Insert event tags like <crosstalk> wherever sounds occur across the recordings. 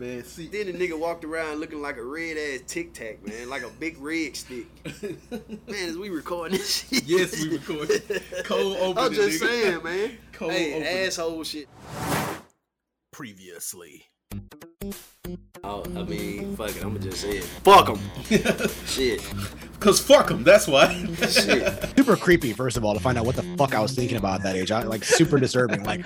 Man, see, Then the nigga walked around looking like a red ass tic tac, man, like a big red stick. <laughs> Man, as we recording this shit. yes, we recorded. Cold open. <laughs> I'm just saying, man. Cold hey, open. asshole shit. Previously. Oh, I mean, fuck it. I'ma just say it. Fuck them. shit. Cause fuck them. That's why. <laughs> Super creepy first of all to find out what the fuck I was thinking about at that age. I, like super disturbing. Like,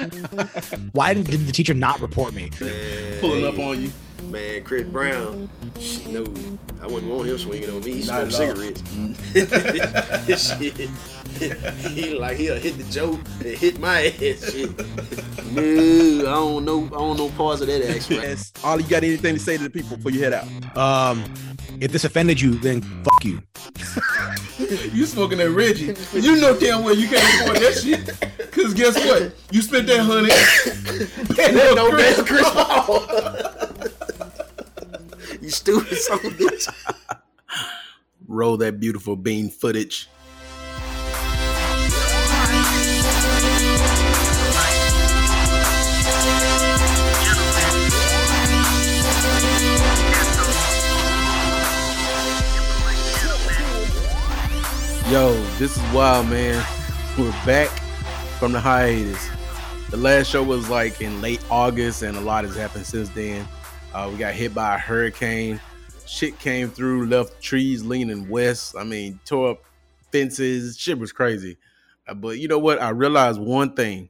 why did, did the teacher not report me? Man, Pulling up on you. Man, Chris Brown. No, I wouldn't want him swinging on me. He Not smoked cigarettes. <laughs> shit. <laughs> he like he'll hit the joke and hit my ass. Shit. No, I don't know. I don't know parts of that action. Right? Yes. All you got anything to say to the people before you head out? Um, if this offended you, then fuck you. <laughs> You smoking that Reggie. You know damn well you can't afford that shit. Cause guess what? You spent that honey. <laughs> and no no damn Chris Paul. you stupid son of a bitch. Roll that beautiful bean footage. Yo, this is wild, man. We're back from the hiatus. The last show was like in late August, and a lot has happened since then. Uh, we got hit by a hurricane. Shit came through, left trees leaning west. I mean, tore up fences. Shit was crazy. Uh, but you know what? I realized one thing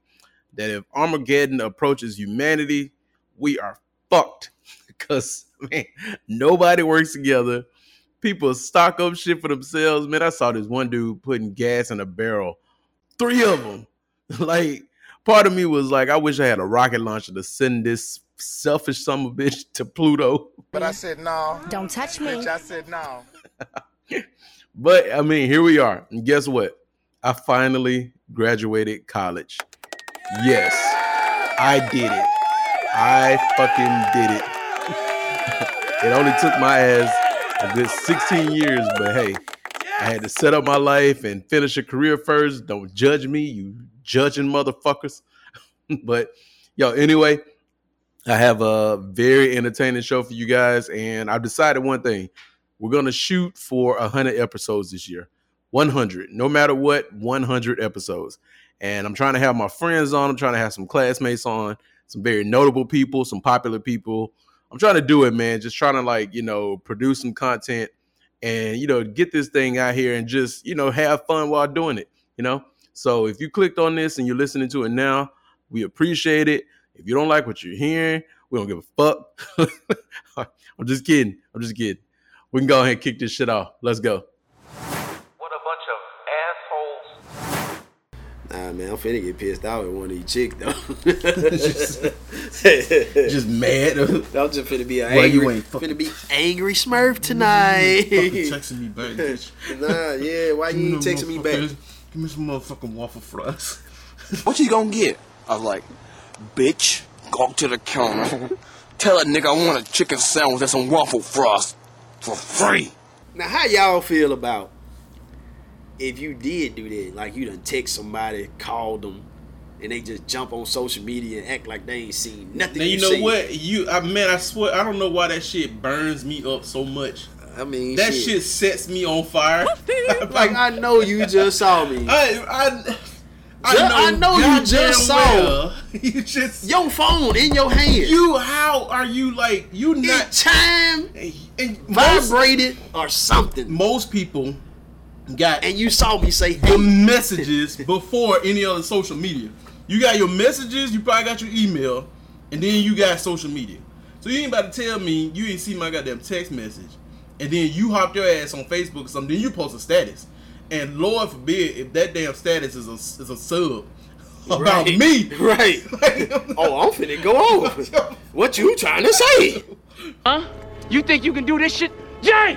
that if Armageddon approaches humanity, we are fucked. <laughs> Because, man, nobody works together. People stock up shit for themselves. Man, I saw this one dude putting gas in a barrel. Three of them. <laughs> like, part of me was like, I wish I had a rocket launcher to send this selfish son of a bitch <laughs> to Pluto. But I said no. Don't touch me. Bitch, I said no. <laughs> But I mean, here we are. And guess what? I finally graduated college. Yes, I did it. I fucking did it. it only took my ass good 16 years, but hey, I had to set up my life and finish a career first. Don't judge me, you judging motherfuckers. <laughs> but yo, anyway, I have a very entertaining show for you guys, and I've decided one thing. We're gonna shoot for 100 episodes this year. 100, no matter what, 100 episodes. And I'm trying to have my friends on. I'm trying to have some classmates on, some very notable people, some popular people. I'm trying to do it, man. Just trying to like, you know, produce some content and you know, get this thing out here and just, you know, have fun while doing it, you know? So if you clicked on this and you're listening to it now, we appreciate it. If you don't like what you're hearing, we don't give a fuck. <laughs> I'm just kidding. I'm just kidding. We can go ahead and kick this shit off. Let's go. Nah, man, I'm finna get pissed out with one of these chicks though. <laughs> Just mad. <laughs> I'm just finna be an Well, angry, you ain't fucking- finna be angry Smurf tonight. Texting me back, bitch. <laughs> nah, yeah, why you ain't texting me back? Give me some motherfucking waffle fries. What you gonna get? I was like, bitch, go to the counter. Tell that nigga I want a chicken sandwich and some waffle frost for free. Now, how y'all feel about if you did do that? Like you done text somebody, called them, and they just jump on social media and act like they ain't seen nothing. Now you know seen. what? You I man, I swear I don't know why that shit burns me up so much. I mean, That shit sets me on fire. <laughs> <laughs> Like I know you just saw me. <laughs> I I I Ju- know, I know you just saw. well. You just Your phone in your hand. you. How are you like you it not? chime, And most, vibrated, or something, most people got and you saw me say, the "Hey, messages <laughs> before any other social media. You got your messages, you probably got your email, and then you got social media. So you ain't about to tell me you ain't see my goddamn text message, and then you hopped your ass on Facebook or something, then you post a status. And Lord forbid if that damn status is a is a sub <laughs> about Right. me. <laughs> right? oh, I'm finna go over. What you trying to say? Huh? You think you can do this shit? Jay!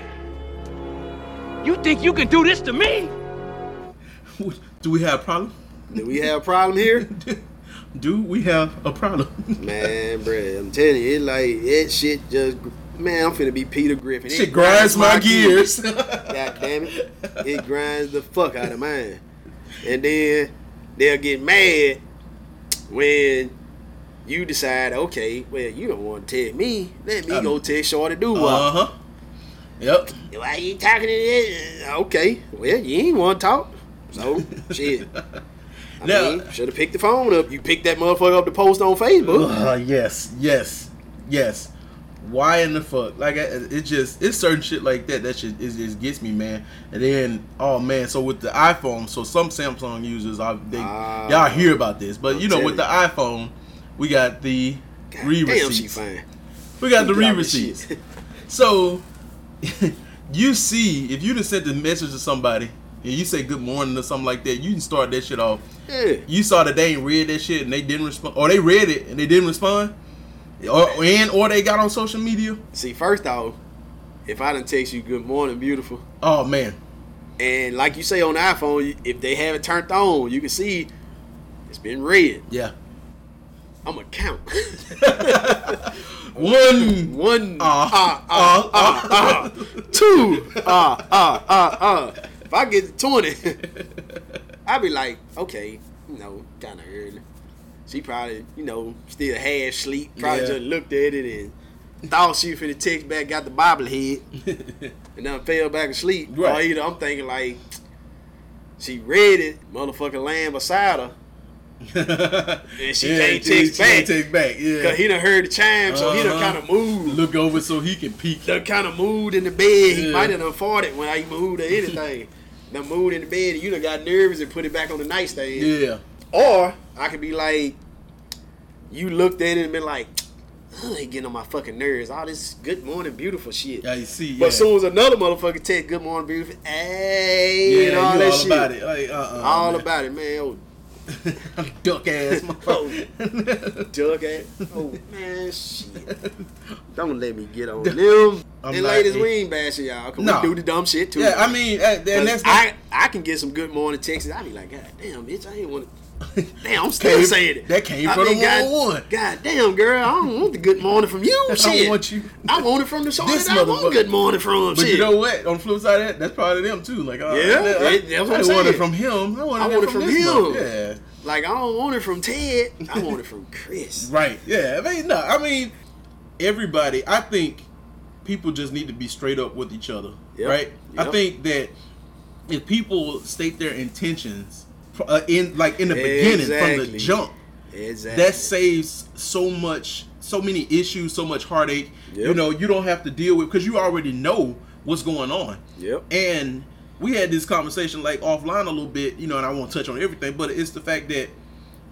You think you can do this to me? Do we have a problem? Do we have a problem here? <laughs> Do we have a problem? Man, bruh, I'm telling you, it like that shit just man, I'm finna be Peter Griffin. It Shit grinds my gears. God damn it. It grinds the fuck out of mine. And then they'll get mad when You decide, okay, well, you don't want to tell me. Let me Um, go tell Shorty do Uh what. huh. Yep. Why you talking to this? Okay, well, you ain't want to talk. So, <laughs> shit. I Now- should have picked the phone up. You picked that motherfucker up to post on Facebook. Uh, yes, yes, yes. Why in the fuck? Like I- it just it's certain shit like that that shit is just gets me, man. And then oh man, so with the iPhone, so some Samsung users I, they Ah. y'all hear about this, but I'm you know with the iPhone, we got the re receipts. fine. We got the re receipts. <laughs> So <laughs> you see, if you just sent a message to somebody and you say good morning or something like that, you can start that shit off. Yeah. You saw that they ain't read that shit and they didn't respond, or they read it and they didn't respond, or and or they got on social media. See, first off, if I didn't text you good morning, beautiful, Oh man, and like you say on the iPhone, if they have it turned on, you can see it's been read. yeah. I'm gonna count. <laughs> <laughs> One, One, Uh, ah, ah, ah, ah. Two, ah, ah, ah, ah. If I get 20, <laughs> I'd be like, okay, you know, kind of early. She probably, you know, still half sleep. Probably Yeah. just looked at it and thought she was finna text back, got the bobblehead, <laughs> and then fell back asleep. Or Right. either I'm thinking like, she read it, motherfucking laying beside her, and she can't text back. Can't text back. Yeah. cause he done heard the chime, so he done Uh-huh. kind of moved. Look over so he can peek. done kind of moved in the bed. He Yeah. might have done farted when I moved or anything. <laughs> done moved in the bed and you done got nervous and put it back on the nightstand. Yeah. Or I could be like, you looked at it and been like, "Ugh, he getting on my fucking nerves. All this good morning, beautiful shit. Yeah, you see. But yeah. as soon as another motherfucker text good morning, beautiful, hey, yeah, and all that all shit. about it. Like, uh-uh, All man. about it, man. Oh, duck ass <laughs> Oh, motherfucker. Doug ass. Oh, man, shit. <laughs> Don't let me get on them. I'm and not- ladies, we ain't bashing y'all. Cause No. we do the dumb shit too. yeah, I mean, uh, and 'Cause that's I I can get some good morning texts. I be like, God damn, bitch, I ain't want to. <laughs> Damn, I'm still Came- saying it. that came I from mean, the God, one-on-one. God damn, girl, I don't want the good morning from you. I Shit. want you. I want it from the shorty This that I want good morning from. But shit. you know what? On the flip side of that, that's probably them too. Like, uh, Yeah, I, that- I, that's what I I'm want it from him. I want I it want it from, from him. Yeah, like I don't want it from Ted. I want it from Chris. <laughs> right. Yeah, I mean, no, I mean, everybody. I think people just need to be straight up with each other, Yep, right? I think that if people state their intentions uh, in like in the beginning from the jump, Exactly. that saves so much so many issues so much heartache you know you don't have to deal with because you already know what's going on Yep. and we had this conversation like offline a little bit you know and i won't touch on everything but it's the fact that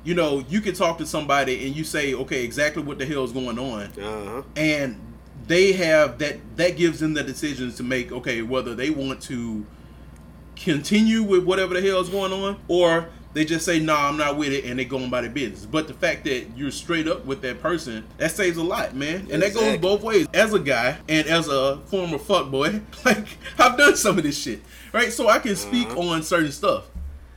you know you can talk to somebody and you say okay exactly what the hell is going on Uh huh. and they have that that gives them the decisions to make okay whether they want to continue with whatever the hell is going on or they just say nah i'm not with it and they go on by their business but the fact that you're straight up with that person that saves a lot man and that goes both ways as a guy and as a former fuckboy <laughs> like i've done some of this shit right so i can speak Uh-huh. on certain stuff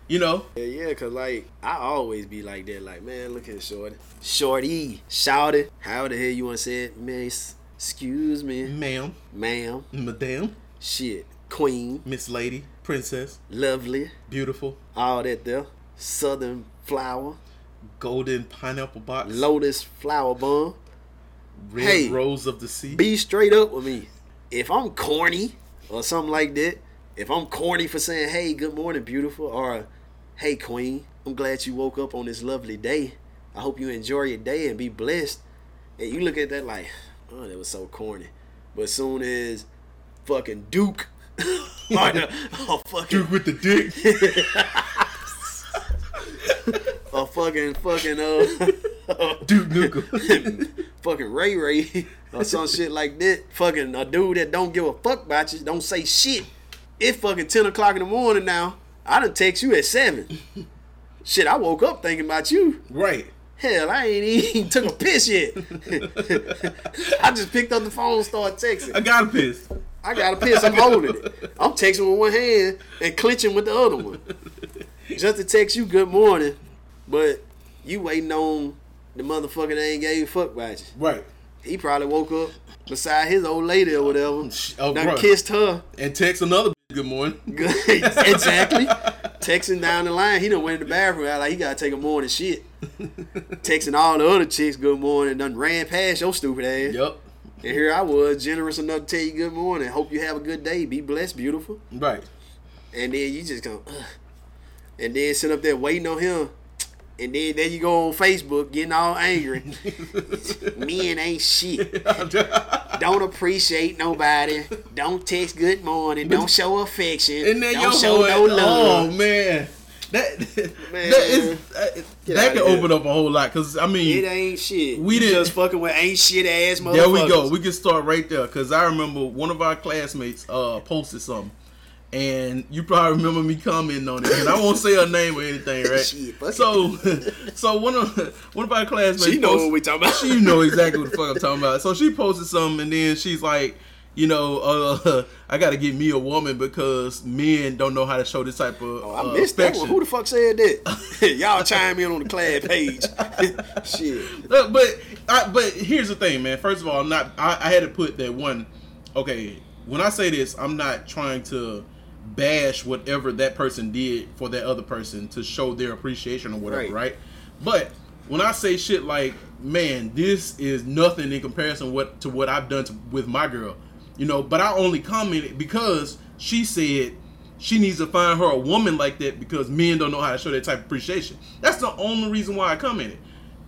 you know Yeah, yeah, cause like I always be like that. Like, man, look at Shorty, Shorty, shouted. How the hell you want to say it, Miss? Excuse me, ma'am ma'am. madam Shit, queen, miss lady princess lovely, beautiful all that there. Southern flower, golden pineapple box lotus flower bun. red Hey. rose of the sea Be straight up with me. If I'm corny or something like that, if I'm corny for saying, "Hey, good morning, beautiful," or "Hey, queen, I'm glad you woke up on this lovely day. I hope you enjoy your day and be blessed." And you look at that like, "Oh, that was so corny." But as soon as fucking Duke, or, the- or fucking Duke with the dick <laughs> or fucking fucking uh <laughs> Duke Nukem <laughs> fucking Ray Ray or some shit like that. Fucking a dude that don't give a fuck about you, don't say shit. It's fucking 10 o'clock in the morning now. I done text you at 7. Shit, I woke up thinking about you. right Hell, I ain't even took a piss yet. I just picked up the phone and started texting. I got a piss I got a piss, I'm holding it. I'm texting with one hand and clenching with the other one. Just to text you good morning, but you waiting on the motherfucker that ain't gave a fuck about you. right He probably woke up beside his old lady or whatever. Oh, oh done bruh. kissed her. and text another good morning <laughs> exactly. Texting down the line. He done went in the bathroom like he gotta take a morning shit. <laughs> texting all the other chicks good morning, and done ran past your stupid ass. Yep. And here I was, generous enough to tell you good morning. Hope you have a good day. Be blessed, beautiful. Right. And then you just go, Ugh. and then sit up there waiting on him. And then there you go on Facebook getting all angry. <laughs> Men ain't shit. <laughs> Don't appreciate nobody. Don't text good morning. Don't show affection. And then Don't show boy, no love. oh man, that <laughs> Man. that is that, that can open up a whole lot. Cause I mean, It ain't shit. We didn't- just fucking with ain't shit ass motherfuckers. There we go. We can start right there because I remember one of our classmates uh, posted something, and you probably remember me commenting on it. And I won't say her name or anything, <laughs> right? Shit, so, <laughs> so one of one of our classmates, She knows what we talking about. She know exactly what the fuck I'm talking about. So she posted something, and then she's like. You know, uh, <laughs> I got to get me a woman because men don't know how to show this type of Oh, I uh, missed that one. Who the fuck said that? <laughs> <laughs> Y'all chime in on the class page. Shit. Uh, but I, but here's the thing, man. First of all, I'm not. I, I had to put that one. Okay, when I say this, I'm not trying to bash whatever that person did for that other person to show their appreciation or whatever, Right. right? But when I say shit like, man, this is nothing in comparison what to what I've done to, with my girl, you know. But I only commented because she said she needs to find her a woman like that because men don't know how to show that type of appreciation. That's the only reason why I commented.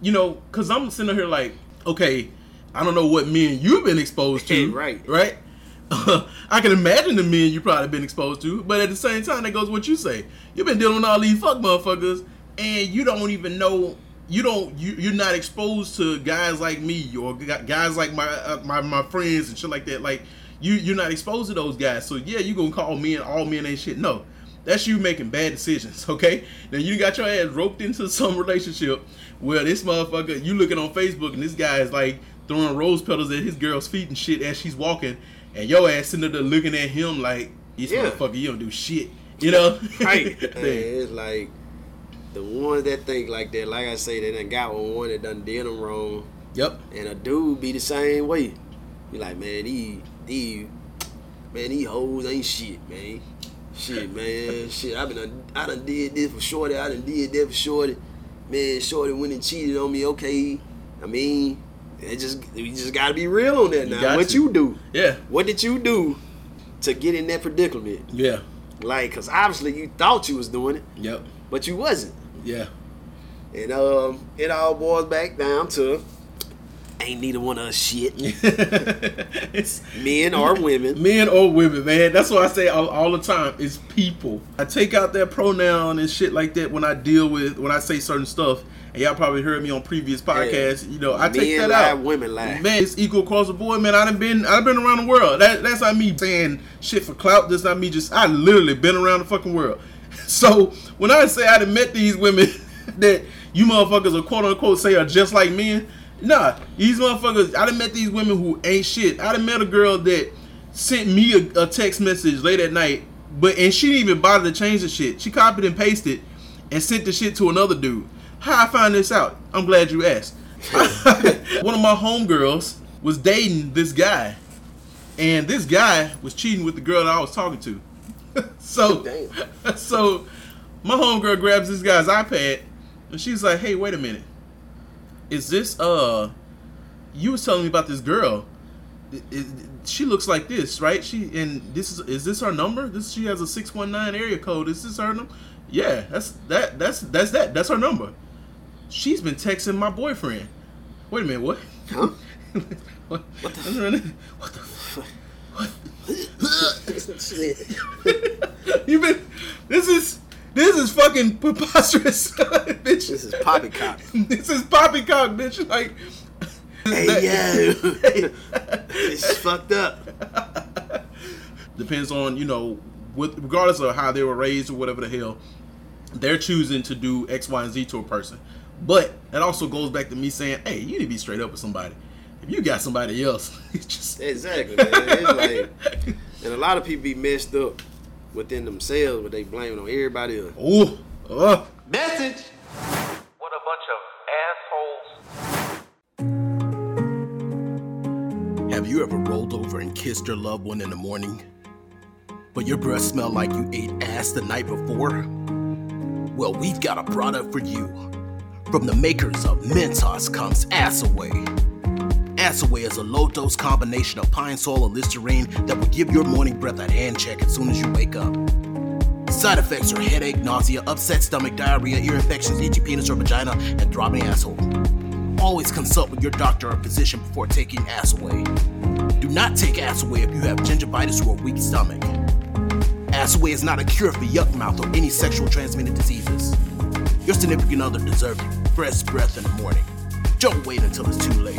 You know, because I'm sitting here like, okay, I don't know what men you've been exposed to. <laughs> Right. Right? <laughs> I can imagine the men you probably been exposed to, but at the same time, that goes what you say. You've been dealing with all these fuck motherfuckers, and you don't even know. You don't. You, you're not exposed to guys like me or guys like my uh, my my friends and shit like that. Like you, you're not exposed to those guys. So yeah, you gonna call men all men ain't shit. No, that's you making bad decisions. <laughs> Okay. Now you got your ass roped into some relationship where this motherfucker, you looking on Facebook and this guy is like throwing rose petals at his girl's feet and shit as she's walking, and your ass sitting there looking at him like, this Yeah. motherfucker, you don't do shit. You know? Right. <laughs> Thing. it's like the ones that think like that, like I say, they done got with one that done did them wrong. Yep. And a dude be the same way. Be like, man, these, these, man, these hoes ain't shit, man. Shit, man. Shit, I been, done, I done did this for Shorty. I done did that for Shorty. Man, Shorty went and cheated on me. Okay, I mean, it just, we just gotta be real on that now. got What to. you do? Yeah. What did you do to get in that predicament? Yeah. Like, cause obviously you thought you was doing it, Yep. But you wasn't. Yeah. And um, it all boils back down to ain't neither one of us shit, <laughs> it's men or women. men or women, man. That's what I say all, all the time. It's people. I take out that pronoun and shit like that when I deal with when I say certain stuff. And y'all probably heard me on previous podcasts. You know, I take that lie, out. women lie. Man, it's equal across the board, man. I done been, I done been around the world. That, that's not me saying shit for clout. That's not me. Just I literally been around the fucking world. So when I say I done met these women <laughs> that you motherfuckers are quote unquote say are just like men, nah, these motherfuckers. I done met these women who ain't shit. I done met a girl that sent me a, a text message late at night, but and she didn't even bother to change the shit. She copied and pasted and sent the shit to another dude. How I find this out? I'm glad you asked. <laughs> One of my homegirls was dating this guy, and this guy was cheating with the girl that I was talking to. <laughs> so, <laughs> so my homegirl grabs this guy's iPad, and she's like, "Hey, wait a minute. Is this uh? You was telling me about this girl. It- it- she looks like this, right? She and this is is this her number? This she has a six one nine area code. Is this her number? Yeah, that's that. That's that's that. That's her number. She's been texting my boyfriend. Wait a minute, what? Huh? what? <laughs> What the? What the? <laughs> You been? This is this is fucking preposterous, <laughs> bitch. This is poppycock. This is poppycock, bitch. Like, Hey yo, <laughs> it's fucked up. depends on you know, with regardless of how they were raised or whatever the hell, they're choosing to do X, Y, and Z to a person. But it also goes back to me saying, hey, you need to be straight up with somebody. If you got somebody else, <laughs> just Exactly, man. It's <laughs> like, and a lot of people be messed up within themselves, but they blame it on everybody else. ooh, uh, Message. What a bunch of assholes. Have you ever rolled over and kissed your loved one in the morning, but your breath smelled like you ate ass the night before? Well, we've got a product for you. From the makers of Mentos comes Assaway. Assaway is a low dose combination of pine sol and Listerine that will give your morning breath a hand check as soon as you wake up. Side effects are headache, nausea, upset stomach, diarrhea, ear infections, itchy penis or vagina, and throbbing asshole. Always consult with your doctor or physician before taking Assaway. Do not take Assaway if you have gingivitis or a weak stomach. Assaway is not a cure for yuck mouth or any sexual transmitted diseases. Your significant other deserves fresh breath in the morning. Don't wait until it's too late.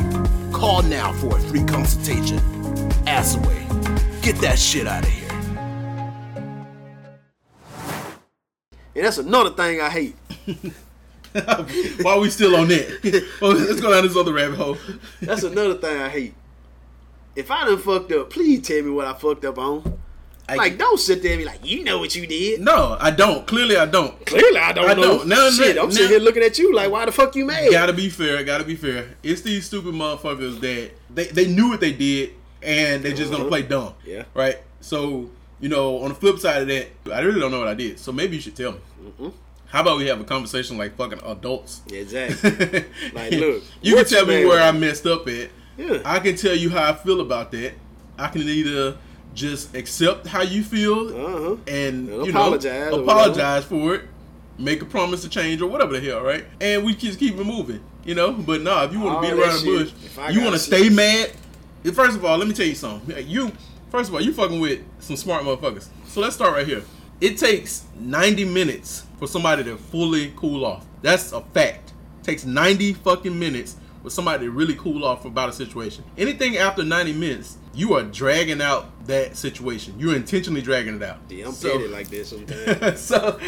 Call now for a free consultation. Ass away. Get that shit out of here. And that's another thing I hate. <laughs> Why are we still on that, well, let's go down this other rabbit hole. That's another thing I hate. If I done fucked up, please tell me what I fucked up on. Like, don't sit there and be like, you know what you did. No, I don't. Clearly, I don't. Clearly, I don't I know. don't. Shit, I'm sitting here looking at you like, why the fuck you mad? Gotta be fair. Gotta be fair. It's these stupid motherfuckers that they, they knew what they did and they're just gonna Uh-huh. play dumb. Yeah. Right. So you know, on the flip side of that, I really don't know what I did. So maybe you should tell me. Mhm. How about we have a conversation like fucking adults? Yeah, exactly. <laughs> like, look, you can tell me where I messed up at. Yeah. I can tell you how I feel about that. I can either just accept how you feel Uh-huh. and And you apologize know apologize for it, make a promise to change or whatever the hell, right? And we just keep it moving, you know. But nah, if you want to beat that around the bush, you want to stay mad. First of all, let me tell you something. You first of all, you fucking with some smart motherfuckers. So let's start right here. It takes 90 minutes for somebody to fully cool off. That's a fact. It takes 90 fucking minutes for somebody to really cool off about a situation. Anything after 90 minutes, you are dragging out that situation. You're intentionally dragging it out. Yeah, I'm So- petty like that sometimes. <laughs> so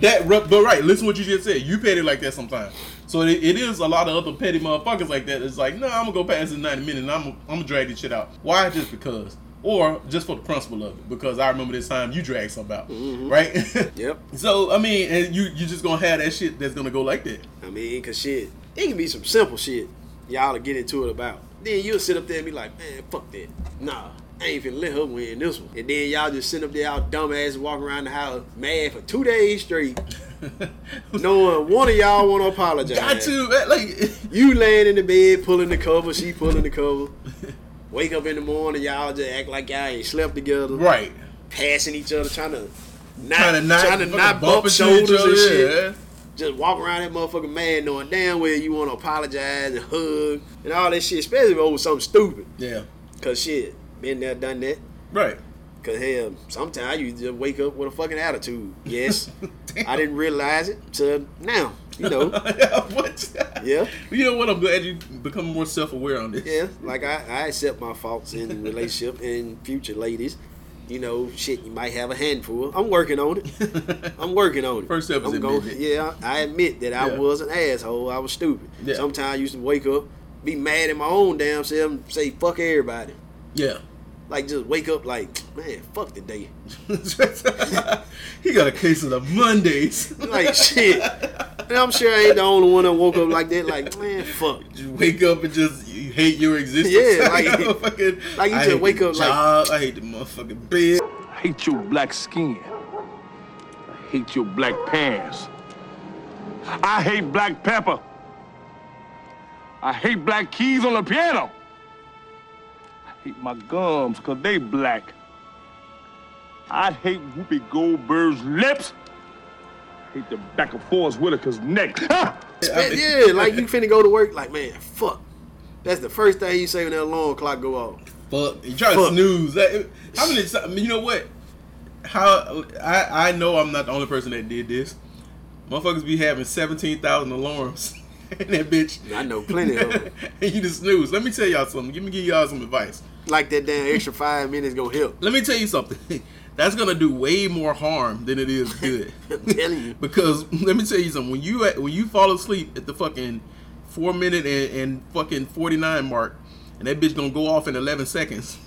that but right listen what you just said you petty like that sometimes so it, it is a lot of other petty motherfuckers like that it's like no i'm gonna go past the 90 minutes and i'm, gonna- I'm gonna drag this shit out why just because or just for the principle of it because i remember this time you dragged something out Mhm. right <laughs> Yep. so i mean and you you just gonna have that shit that's gonna go like that I mean, cause shit, it can be some simple shit y'all to get into it about. Then you'll sit up there and be like, man, fuck that. Nah, I ain't finna let her win this one. And then y'all just sit up there, all dumbass, walking around the house mad for two days straight, <laughs> knowing one of y'all want to apologize. got to man, like <laughs> You laying in the bed, pulling the cover, she pulling the cover. <laughs> Wake up in the morning, y'all just act like y'all ain't slept together. right Passing each other, trying to not, trying to not, trying to not bump shoulders other, and shit yeah. just walk around that motherfucker mad knowing damn well you want to apologize and hug and all that shit, especially over something stupid. yeah Cause shit, been there, done that. right Cause hell, sometimes you just wake up with a fucking attitude. Yes, <laughs> I didn't realize it till now. You know, <laughs> what yeah, you know what i'm glad you become more self-aware on this yeah. Like I, I accept my faults in relationship and future ladies. You know, shit, you might have a handful. I'm working on it. <laughs> I'm working on it. First step is I'm going. Yeah, I admit that I Yeah. was an asshole. I was stupid. Yeah. Sometimes I used to wake up, be mad at my own damn self, and say fuck everybody. yeah Like just wake up like, man, fuck the day. <laughs> he got a case of the Mondays. <laughs> Like shit. And I'm sure I ain't the only one that woke up like that. Like man, fuck. You wake up and just you hate your existence. Yeah, <laughs> like- fucking, like you I just hate wake the up like- I hate the motherfucking bed. I hate your black skin. I hate your black pants. I hate black pepper. I hate black keys on the piano. I hate my gums because they black. I hate Whoopi Goldberg's lips. I hate the back of Forest Whitaker's neck. Ah! Man, yeah, like you finna go to work. Like man, fuck. That's the first thing you say when that alarm clock go off. Fuck, you try Fuck. to snooze. That- How many? ti- I mean, you know what? How I I know I'm not the only person that did this. Motherfuckers be having seventeen thousand alarms <laughs> and that bitch. I know plenty of them. and <laughs> you just snooze. Let me tell y'all something. Give me give y'all some advice. Like that damn extra five minutes gonna help. Let me tell you something. <laughs> That's gonna do way more harm than it is good. <laughs> I'm telling you. because <laughs> let me tell you something. When you when you fall asleep at the fucking four minute and, and fucking forty nine mark, and that bitch gonna go off in eleven seconds,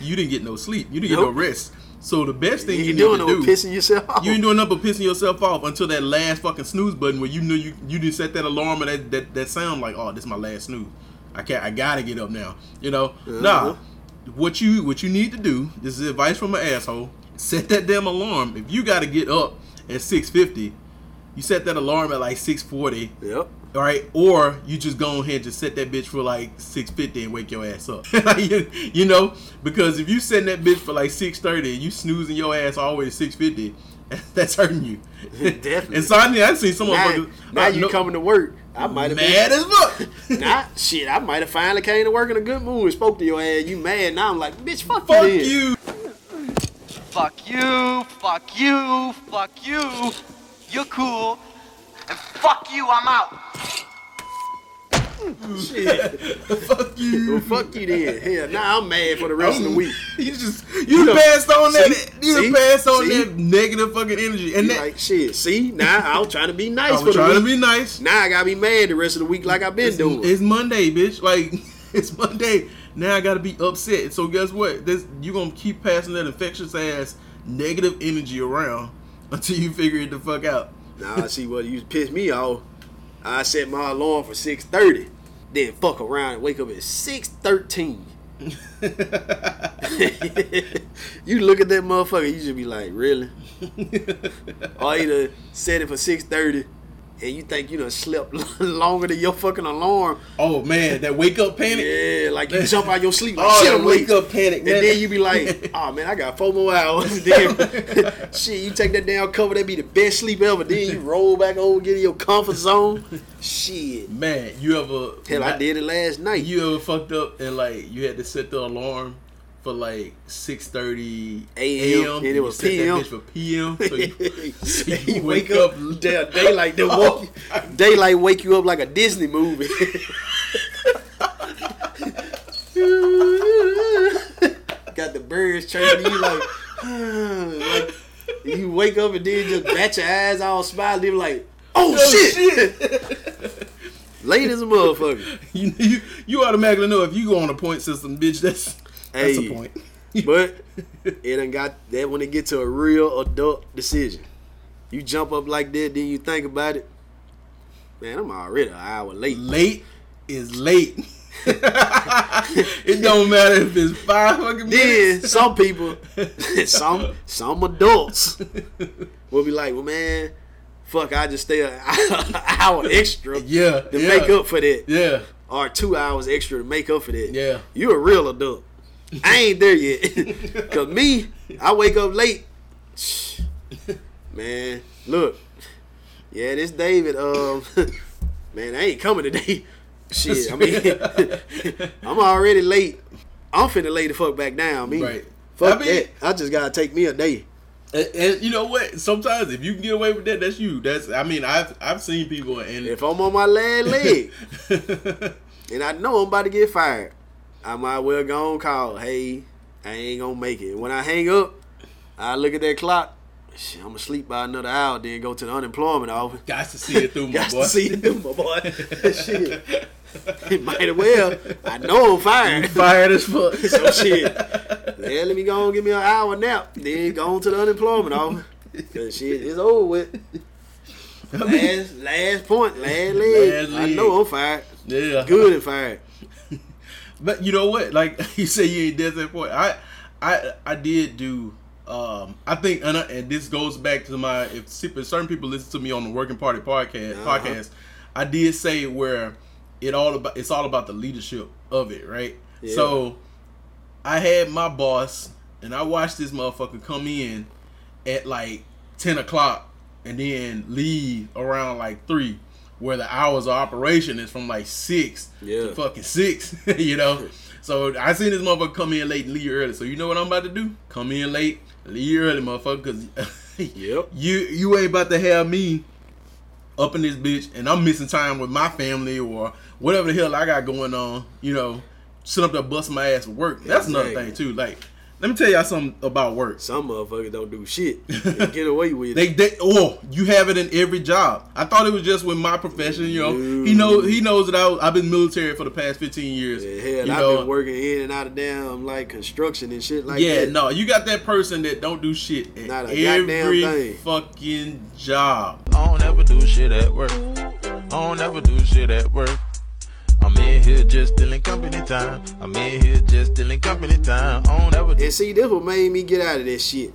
you didn't get no sleep. You didn't get no rest. So the best thing You you, ain't need doing to no do, pissing yourself off. you ain't doing nothing but pissing yourself off until that last fucking snooze button where you knew you you didn't set that alarm and that that, that sound like oh this is my last snooze. I can't. I gotta get up now. You know. Nah. Uh-huh. What you what you need to do. This is advice from an asshole. Set that damn alarm. If you gotta get up at six fifty, you set that alarm at like six forty. Yep. All right, or you just go ahead and just set that bitch for like six fifty and wake your ass up. <laughs> you, you know, because if you set that bitch for like six thirty and you snoozing your ass always six fifty, <laughs> that's hurting you. <laughs> Definitely. and so I, I seen some Now, now I you know- coming to work. I might have mad been as fuck. <laughs> Nah, shit, I might have finally came to work in a good mood and spoke to your ass. You mad? Now I'm like, bitch, fuck, Fuck you. you. Fuck you, fuck you, fuck you. You're cool. And fuck you, I'm out. Fuck you. Well, fuck you then. Hell, now I'm mad for the rest of the week. <laughs> You just you know, passed on that you See? passed on See? that negative fucking energy. And You that like shit. See, now I'm trying to be nice I for was the trying to be nice. Now I gotta be mad the rest of the week like I've been doing. It's Monday, bitch. Like <laughs> it's Monday. Now I gotta be upset. So guess what? This you gonna keep passing that infectious ass negative energy around <laughs> until you figure it the fuck out. Nah, I see what you pissed me off. I set my alarm for six thirty. Then fuck around and wake up at six thirteen. <laughs> you look at that motherfucker, you should be like, really? <laughs> or either set it for six thirty, and you think you done slept <laughs> longer than your fucking alarm. Oh man, that wake up panic. Yeah, like you jump out your sleep like <laughs> Oh, shit. I'm wake up panic, man. And then you be like, <laughs> oh man, I got four more hours. Then shit, you take that down cover, that be the best sleep ever. Then you roll back over, get in your comfort zone. Shit. Man, you ever Hell, I did it last night. You ever fucked up and like you had to set the alarm for like six thirty AM, and it was PM. That bitch for PM. So you, <laughs> so you you wake up, day- <laughs> daylight, Oh, woke, daylight wake you up like a Disney movie. <laughs> Got the birds chirping you like, <sighs> like you wake up and then just bat your eyes all you like, oh, oh shit. Late as a motherfucker. you, you you automatically know if you go on a point system, bitch. That's that's Hey. a point. <laughs> But it done got that when it get to a real adult decision. You jump up like that, then you think about it. Man, I'm already an hour late. Late is late. <laughs> it don't matter if it's five fucking Then minutes. some people, <laughs> some some adults will be like, "Well, man, fuck, I just stay an hour extra Yeah, to yeah. make up for that, Yeah, or two hours extra to make up for that." yeah. You a real adult. I ain't there yet. <laughs> Cause me, I wake up late. <laughs> Man, look. Yeah, this David, um <laughs> man, I ain't coming today. Shit, I mean I'm already late. I'm finna lay the fuck back down. Me. Right. Fuck I mean- that. I just gotta take me a day. And, and you know what? Sometimes if you can get away with that, that's you. That's I mean I've I've seen people and If I'm on my last leg and I know I'm about to get fired, I might well go on call. Hey, I ain't gonna make it. When I hang up, I look at that clock. Shit, I'm gonna sleep by another hour, then go to the unemployment office. got to see it through, <laughs> my boy. Got to see it through, my boy. <laughs> shit. It might as well. I know I'm fired. Fired as fuck. <laughs> So shit. Yeah, let me go and give me an hour nap. Then go on to the unemployment office. Cause shit, it's over with. Last last point, last leg. Last I know I'm fired. Yeah. Good and fired. But you know what? Like <laughs> you say, you ain't dead at that point. I, I, I did do. Um, I think, and, I, and this goes back to my. If certain people listen to me on the Working Party podcast, Uh-huh. podcast, I did say where it all about. It's all about the leadership of it, right? Yeah. So, I had my boss, and I watched this motherfucker come in at like ten o'clock, and then leave around like three. Where the hours of operation is from like six Yeah. to fucking six, <laughs> you know. So I seen this motherfucker come in late and leave early. So you know what I'm about to do? Come in late, leave early, motherfucker. Cause <laughs> Yep. you you ain't about to have me up in this bitch, and I'm missing time with my family or whatever the hell I got going on. You know, sit up there bust my ass for work. That's another thing too. Like, let me tell y'all something about work. Some motherfuckers don't do shit. They get away with <laughs> They, it. they, oh, you have it in every job. I thought it was just with my profession. You know, he knows he knows that I was, I've been military for the past 15 years. Yeah, hell, you I've know, been working in and out of damn like construction and shit like yeah, that. Yeah, no, you got that person that don't do shit at Not a every thing. fucking job. I don't ever do shit at work. I don't ever do shit at work. I'm in here just stealing company time. I'm in here just stealing company time. Don't ever And see, this what made me get out of this shit.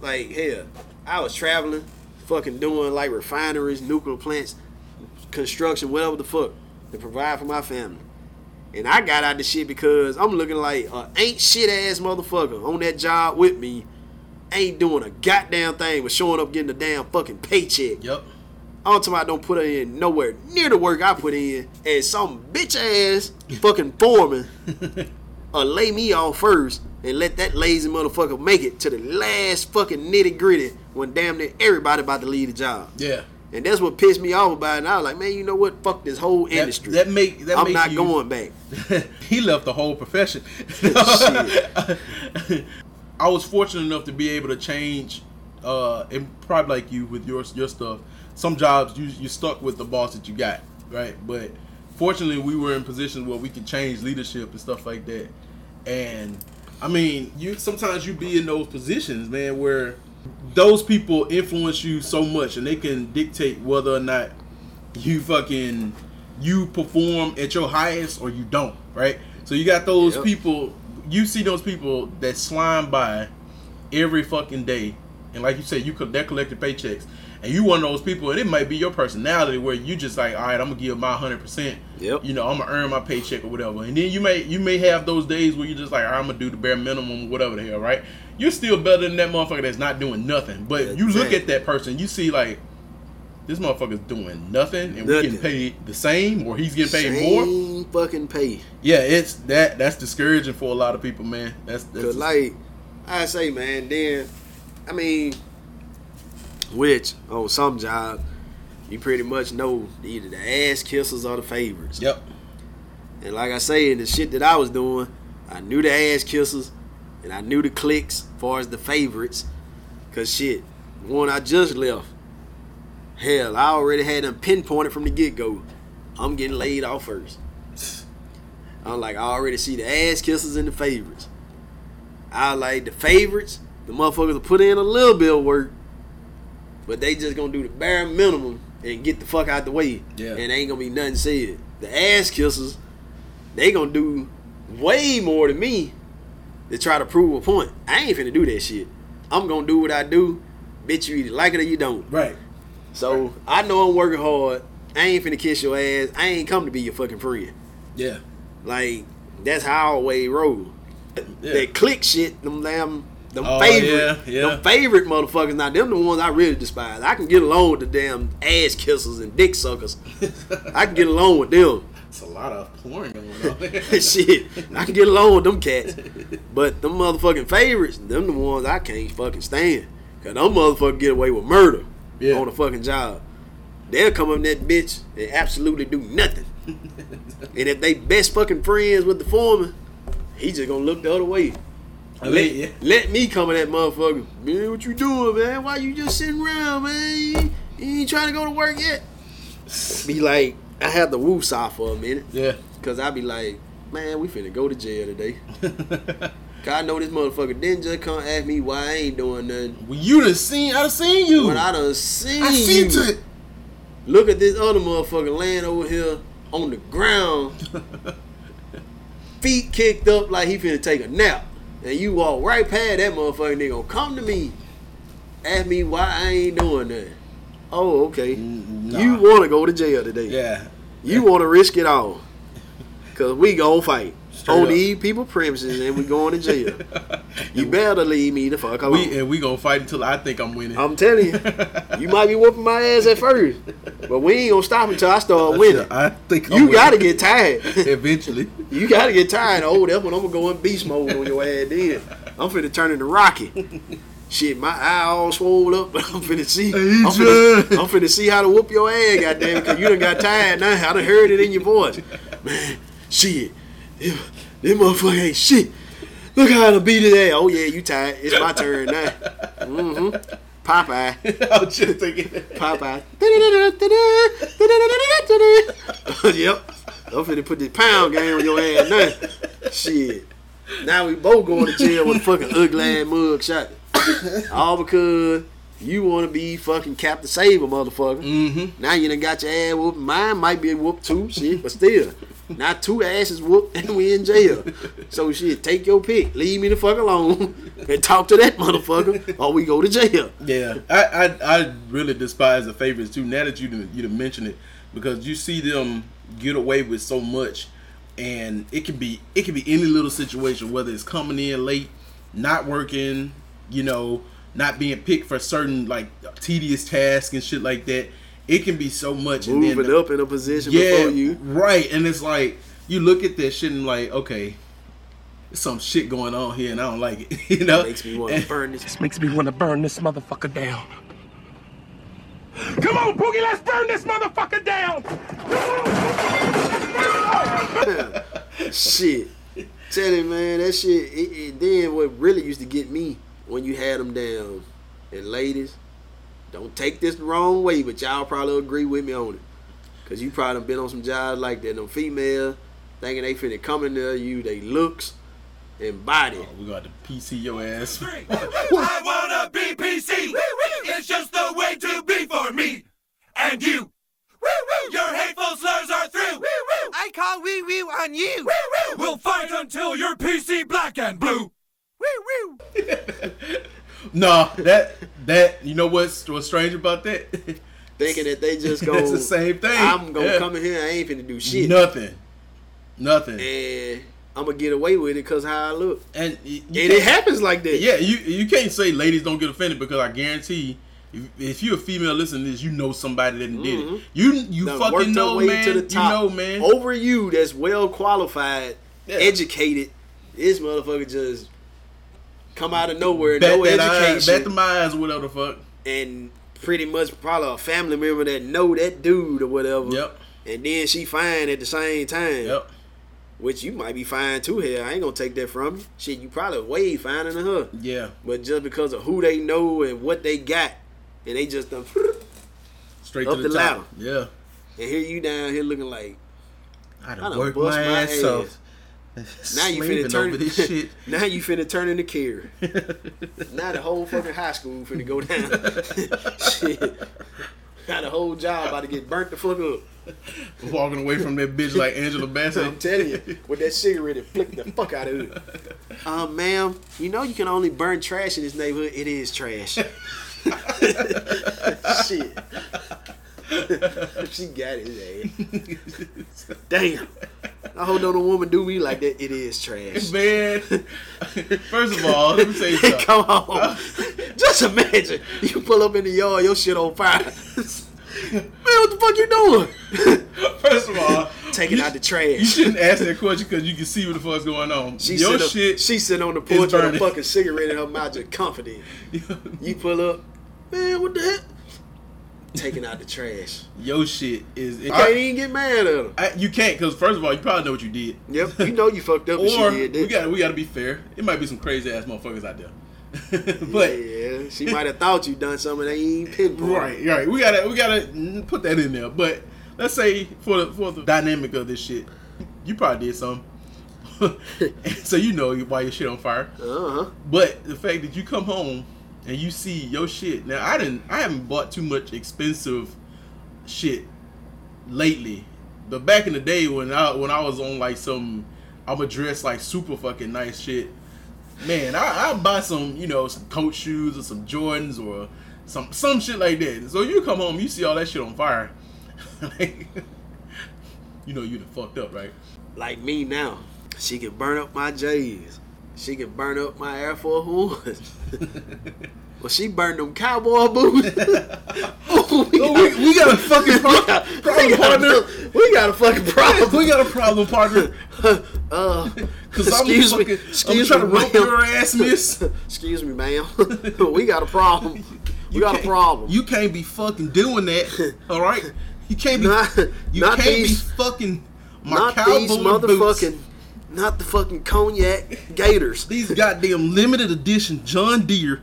Like, hell, I was traveling fucking doing like refineries, nuclear plants, construction, whatever the fuck, to provide for my family. And I got out the shit because I'm looking like a ain't shit ass motherfucker on that job with me, ain't doing a goddamn thing but showing up getting a damn fucking paycheck. Yep. I'm talking about don't put her in nowhere near the work I put in, and some bitch ass fucking foreman <laughs> or lay me off first and let that lazy motherfucker make it to the last fucking nitty gritty when damn near everybody about to leave the job. Yeah. And that's what pissed me off about it. And I was like, man, you know what? Fuck this whole That- industry. That, make that I'm make not you- going back. <laughs> he left the whole profession. <laughs> I was fortunate enough to be able to change, uh, and probably like you with your your stuff. Some jobs you you stuck with the boss that you got, right? But fortunately, we were in positions where we could change leadership and stuff like that. And I mean, you sometimes you be in those positions, man, where those people influence you so much, and they can dictate whether or not you fucking you perform at your highest or you don't, right? So you got those Yep. people, you see those people that slime by every fucking day, and like you said, you could they're collecting paychecks, and you one of those people, and it might be your personality where you just like, all right, I'm gonna give my hundred percent. Yep. You know, I'm gonna earn my paycheck or whatever, and then you may you may have those days where you're just like, right, I'm gonna do the bare minimum, or whatever the hell, right? You're still better than that motherfucker that's not doing nothing, but you look at that person, you see like. This motherfucker's doing nothing, and we're getting paid the same, or he's getting paid more. Same fucking pay. Yeah, it's that. That's discouraging for a lot of people, man. That's, that's Cause like I say, man, then I mean, which on some job, you pretty much know either the ass kissers or the favorites. Yep. And like I say, in the shit that I was doing, I knew the ass kissers, and I knew the clicks, as far as the favorites. Cause shit, the one I just left, hell, I already had them pinpointed from the get go. I'm getting laid off first. I'm like, I already see the ass kissers and the favorites. I like the favorites, the motherfuckers will put in a little bit of work, but they just gonna do the bare minimum and get the fuck out the way. Yeah. And ain't gonna be nothing said. The ass kissers, they gonna do way more than me to try to prove a point. I ain't finna do that shit. I'm gonna do what I do. Bitch, you either like it or you don't. Right. So I know I'm working hard. I ain't finna kiss your ass. I ain't come to be your fucking friend. Yeah. Like that's how I always roll. Yeah. That click shit, them damn them Oh, favorite, yeah, yeah. them favorite motherfuckers. Now them the ones I really despise. I can get along with the damn ass kissers and dick suckers. I can get along with them. <laughs> It's a lot of porn going on. <laughs> there. shit, I can get along with them cats. <laughs> But them motherfucking favorites, them the ones I can't fucking stand. Cause them motherfuckers get away with murder Yeah. on the fucking job. They'll come up in that bitch and absolutely do nothing. and if they best fucking friends with the foreman, he just gonna look the other way. Let, yeah. let me come in that motherfucker. Man, what you doing, man? Why you just sitting around, man? You, you ain't trying to go to work yet? Be like, I had the woo saw for a minute. Yeah. Cause I be like, man, we finna go to jail today. <laughs> Cause I know this motherfucker didn't just come ask me why I ain't doing nothing. When you done seen, I done seen you. When I done seen I seen you. it. Look at this other motherfucker laying over here on the ground, <laughs> feet kicked up like he finna take a nap. And you walk right past that motherfucker and they gonna come to me, ask me why I ain't doing that. Oh, okay. You wanna go to jail today. Yeah. You wanna risk it all. Cause we gon' fight. Straight on up. these people premises and we going to jail. <laughs> you better leave me the fuck alone. We and we gonna fight until I think I'm winning. I'm telling you, <laughs> you might be whooping my ass at first, but we ain't gonna stop until I start winning. I think I'm you gotta get tired. <laughs> eventually. you gotta get tired. Oh, that's when I'm gonna go in beast mode on your ass. Then I'm finna turn into Rocky. Shit, my eye all swole up, but I'm finna see. I'm finna, I'm finna see how to whoop your ass, goddamn it, cause you done got tired now. I done heard it in your voice, man. Shit, this, motherfucker ain't shit. Look how I done beat his ass. Oh yeah, you tired? It's my turn now. Mm-hmm. Popeye. <laughs> I was just thinking. Popeye. <laughs> yep. I'm finna put this pound game on your ass now. Shit. Now we both going to jail with a fucking ugly ass mug shot. All because you want to be fucking Captain Saber, motherfucker. Mm-hmm. Now you done got your ass whooped. Mine might be whooped too, shit, but still. Not two asses whooped and we in jail. So shit, take your pick. Leave me the fuck alone <laughs> and talk to that motherfucker, or we go to jail. Yeah, I, I I really despise the favorites too. Now that you done, you done mentioned it, because you see them get away with so much, and it can be it can be any little situation, whether it's coming in late, not working, you know, not being picked for certain like tedious tasks and shit like that. It can be so much. and Moving then, up in a position yeah, before you. right, and it's like you look at this shit and like, okay, there's some shit going on here, and I don't like it. <laughs> You know, It Makes me want to burn this. This makes me want to burn this motherfucker down. Come on, Boogie, let's burn this motherfucker down. shit. Tell him, man, that shit. It, it, then what really used to get me when you had them down, and ladies, don't take this the wrong way, but y'all probably agree with me on it, cause you probably done been on some jobs like that. Them female thinking they finna come in there, you they looks and body. Oh, we got to PC your ass. <laughs> I wanna be PC. It's just the way to be for me and you. Your hateful slurs are through. I call wee wee on you. We'll fight until you're PC black and blue. <laughs> no, that that you know what's what's strange about that? <laughs> Thinking that they just <laughs> go. It's the same thing. I'm gonna Yeah. come in here. I ain't finna do shit. Nothing. Nothing. And I'm gonna get away with it because how I look. And, y- And you it happens like that. Yeah, you you can't say ladies don't get offended because I guarantee if, if you're a female listening to this, you know somebody that did it. Mm-hmm. You you Done fucking know, man. to the top. You know, man. Over you, that's well qualified, educated. This motherfucker just come out of nowhere, Bet no education, bet them eyes whatever the fuck. and pretty much probably a family member that know that dude or whatever. Yep. And then she fine at the same time. Yep. Which you might be fine too here. I ain't gonna take that from you. Shit, you probably way finer than her. Yeah. But just because of who they know and what they got, and they just done <laughs> Straight up to the, the top. ladder. Yeah. And here you down here looking like I I done done worked my, my ass ass. off. Now you finna turn this <laughs> shit. now you finna turn into Kira. <laughs> now the whole fucking high school finna go down. <laughs> shit. Now the whole job about to get burnt the fuck up. Walking away from that bitch like Angela Bassett. I'm telling you, with that cigarette, it flicked the fuck out of it. Um, ma'am, you know you can only burn trash in this neighborhood. It is trash. Shit. <laughs> she got his ass. Damn. I hope no woman do me like that. It is trash. <laughs> Man, first of all, let me you <laughs> something. Come on. Just imagine you pull up in the yard, your shit on fire. Man, what the fuck you doing? First of all, Taking out the trash. You shouldn't ask that question because you can see what the fuck's going on. She Your sit up- shit. She sitting on the porch with a fucking cigarette in her mouth, just confident. You pull up, man. What the heck? Taking out the trash. Your shit is. You can't even get mad at him. I, you can't because first of all, you probably know what you did. Yep, you know you fucked up. Or did we got we got to be fair. It might be some crazy ass motherfuckers out there. <laughs> but yeah, she might have thought you done something they ain't pinpoint. right, right. We gotta we gotta put that in there. But let's say for the for the dynamic of this shit, you probably did something. <laughs> <laughs> so you know why your shit on fire. Uh huh. But the fact that you come home and you see your shit. Now I didn't I haven't bought too much expensive shit lately. But back in the day when I when I was on like some I'ma dress like super fucking nice shit. Man, I I buy some, you know, some coat shoes or some Jordans or some some shit like that. So you come home, you see all that shit on fire. Like, <laughs> you know you done fucked up, right? Like me now, she can burn up my J's. She can burn up my Air Force Ones. <laughs> well, she burned them cowboy boots. <laughs> oh, we, we, we got a fucking <laughs> problem, we, got a, we got a fucking problem. we got a problem, partner. Uh, Cause I'm excuse fucking, me, I'm excuse trying to me, rope ma'am. your ass, miss. excuse me, ma'am. we got a problem. We got a problem. You can't be fucking doing that. All right, you can't be. Not- you not can't these- be fucking my not cowboy these boots. Not the fucking cognac gators. These goddamn limited edition John Deere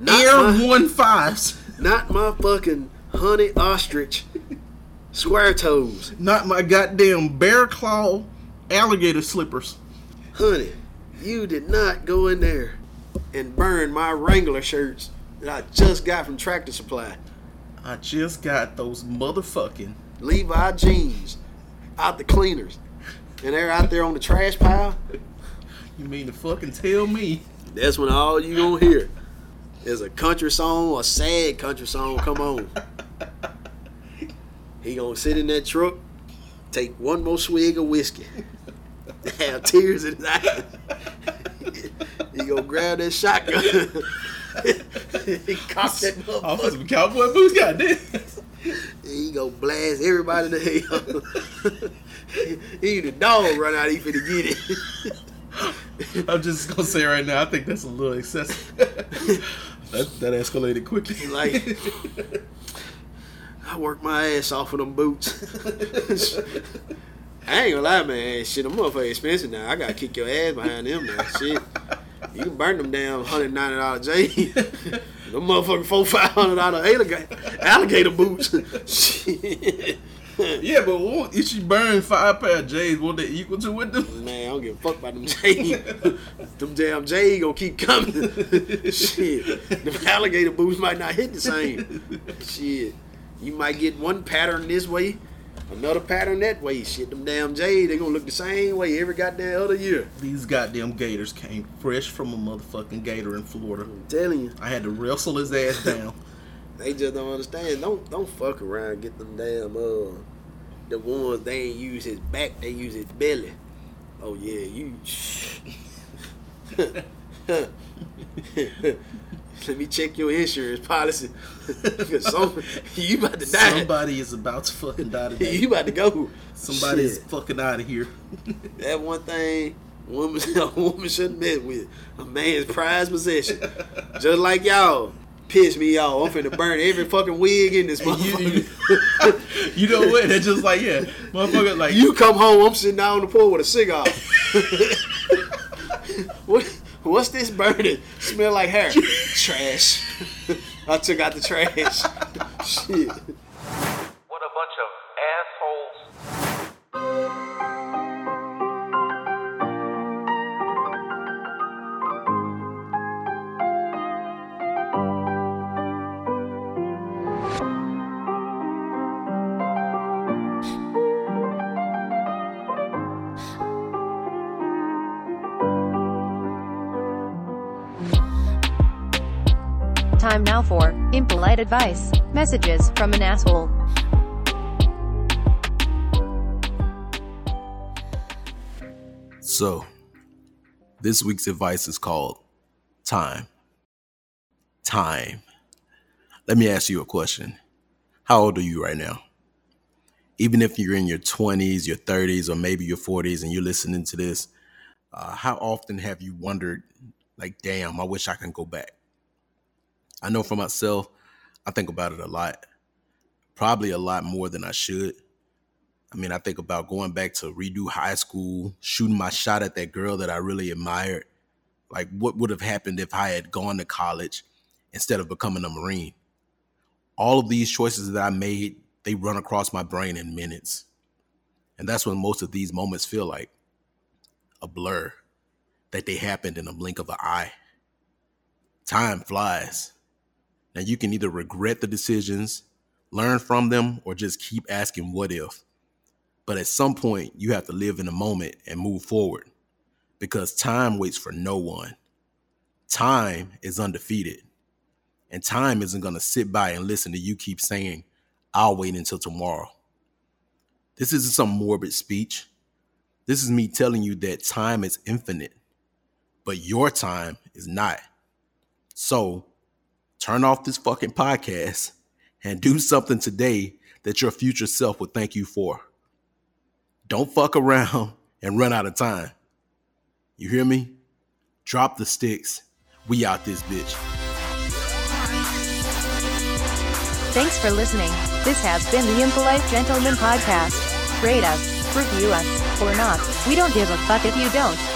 Not Air One Fives. Not my fucking honey ostrich square toes. Not my goddamn bear claw alligator slippers. Honey, you did not go in there and burn my Wrangler shirts that I just got from Tractor Supply. I just got those motherfucking Levi jeans out the cleaners. And they're out there on the trash pile, You mean to fucking tell me? that's when all you gonna hear is a country song a sad country song come on. He gonna sit in that truck, take one more swig of whiskey, <laughs> have tears in his eyes. he gonna grab that shotgun. <laughs> he cock that Off motherfucker. some cowboy boots, goddamn. He gonna blast everybody to hell. <laughs> he the dog run out, he finna get it. <laughs> I'm just gonna say right now, I think that's a little excessive. <laughs> that, that escalated quickly. Like, <laughs> I work my ass off of them boots. I ain't gonna lie, man. Shit, them motherfuckers expensive now. I gotta kick your ass behind them now. Shit. You can burn them down hundred ninety dollar J. them motherfucking four five hundred dollar alligator, alligator boots. Shit. <laughs> yeah, but what, if she burned five pair of J's, what they equal to with them? Man, I don't give a fuck about them J. <laughs> them damn J gonna keep coming. <laughs> Shit. Them alligator boots might not hit the same. Shit. You might get one pattern this way, another pattern that way. Shit, them damn J, they gonna look the same way every goddamn other year. These goddamn gators came fresh from a motherfucking gator in Florida. I'm telling you. I had to wrestle his ass down. They just don't understand. Don't don't fuck around. Get them damn uh the ones they ain't use his back. They use his belly. Oh yeah, you. <laughs> Let me check your insurance policy. <laughs> 'Cause some, you about to die. Somebody is about to fucking die <laughs> today. you about to go. Somebody's Shit. fucking out of here. That one thing woman a woman shouldn't mess with a man's prized possession. Just like y'all. Piss me off. I'm finna burn every fucking wig in this <laughs> motherfucker. <laughs> You know what? They're just like, yeah, motherfucker, like You come home, I'm sitting down on the pool with a cigar. <laughs> what? What's this burning? Smell like hair. trash. I took out the trash. Shit. Advice. Messages from an asshole. So, this week's advice is called time. Time. Let me ask you a question. How old are you right now? Even if you're in your 20s, your 30s, or maybe your 40s and you're listening to this, uh, how often have you wondered, like, damn, I wish I can go back? I know for myself, I think about it a lot, probably a lot more than I should. I mean, I think about going back to redo high school, shooting my shot at that girl that I really admired. Like, what would have happened if I had gone to college instead of becoming a Marine? All of these choices that I made, they run across my brain in minutes. And that's what most of these moments feel like a blur, that they happened in a blink of an eye. Time flies. Now, you can either regret the decisions, learn from them, or just keep asking, what if? But at some point, you have to live in the moment and move forward because time waits for no one. Time is undefeated. And time isn't going to sit by and listen to you keep saying, I'll wait until tomorrow. This isn't some morbid speech. This is me telling you that time is infinite, but your time is not. So turn off this fucking podcast and do something today that your future self would thank you for. Don't fuck around and run out of time. You hear me? Drop the sticks. We out this bitch. Thanks for listening. This has been the Impolite Gentleman Podcast. Rate us, review us, or not. We don't give a fuck if you don't.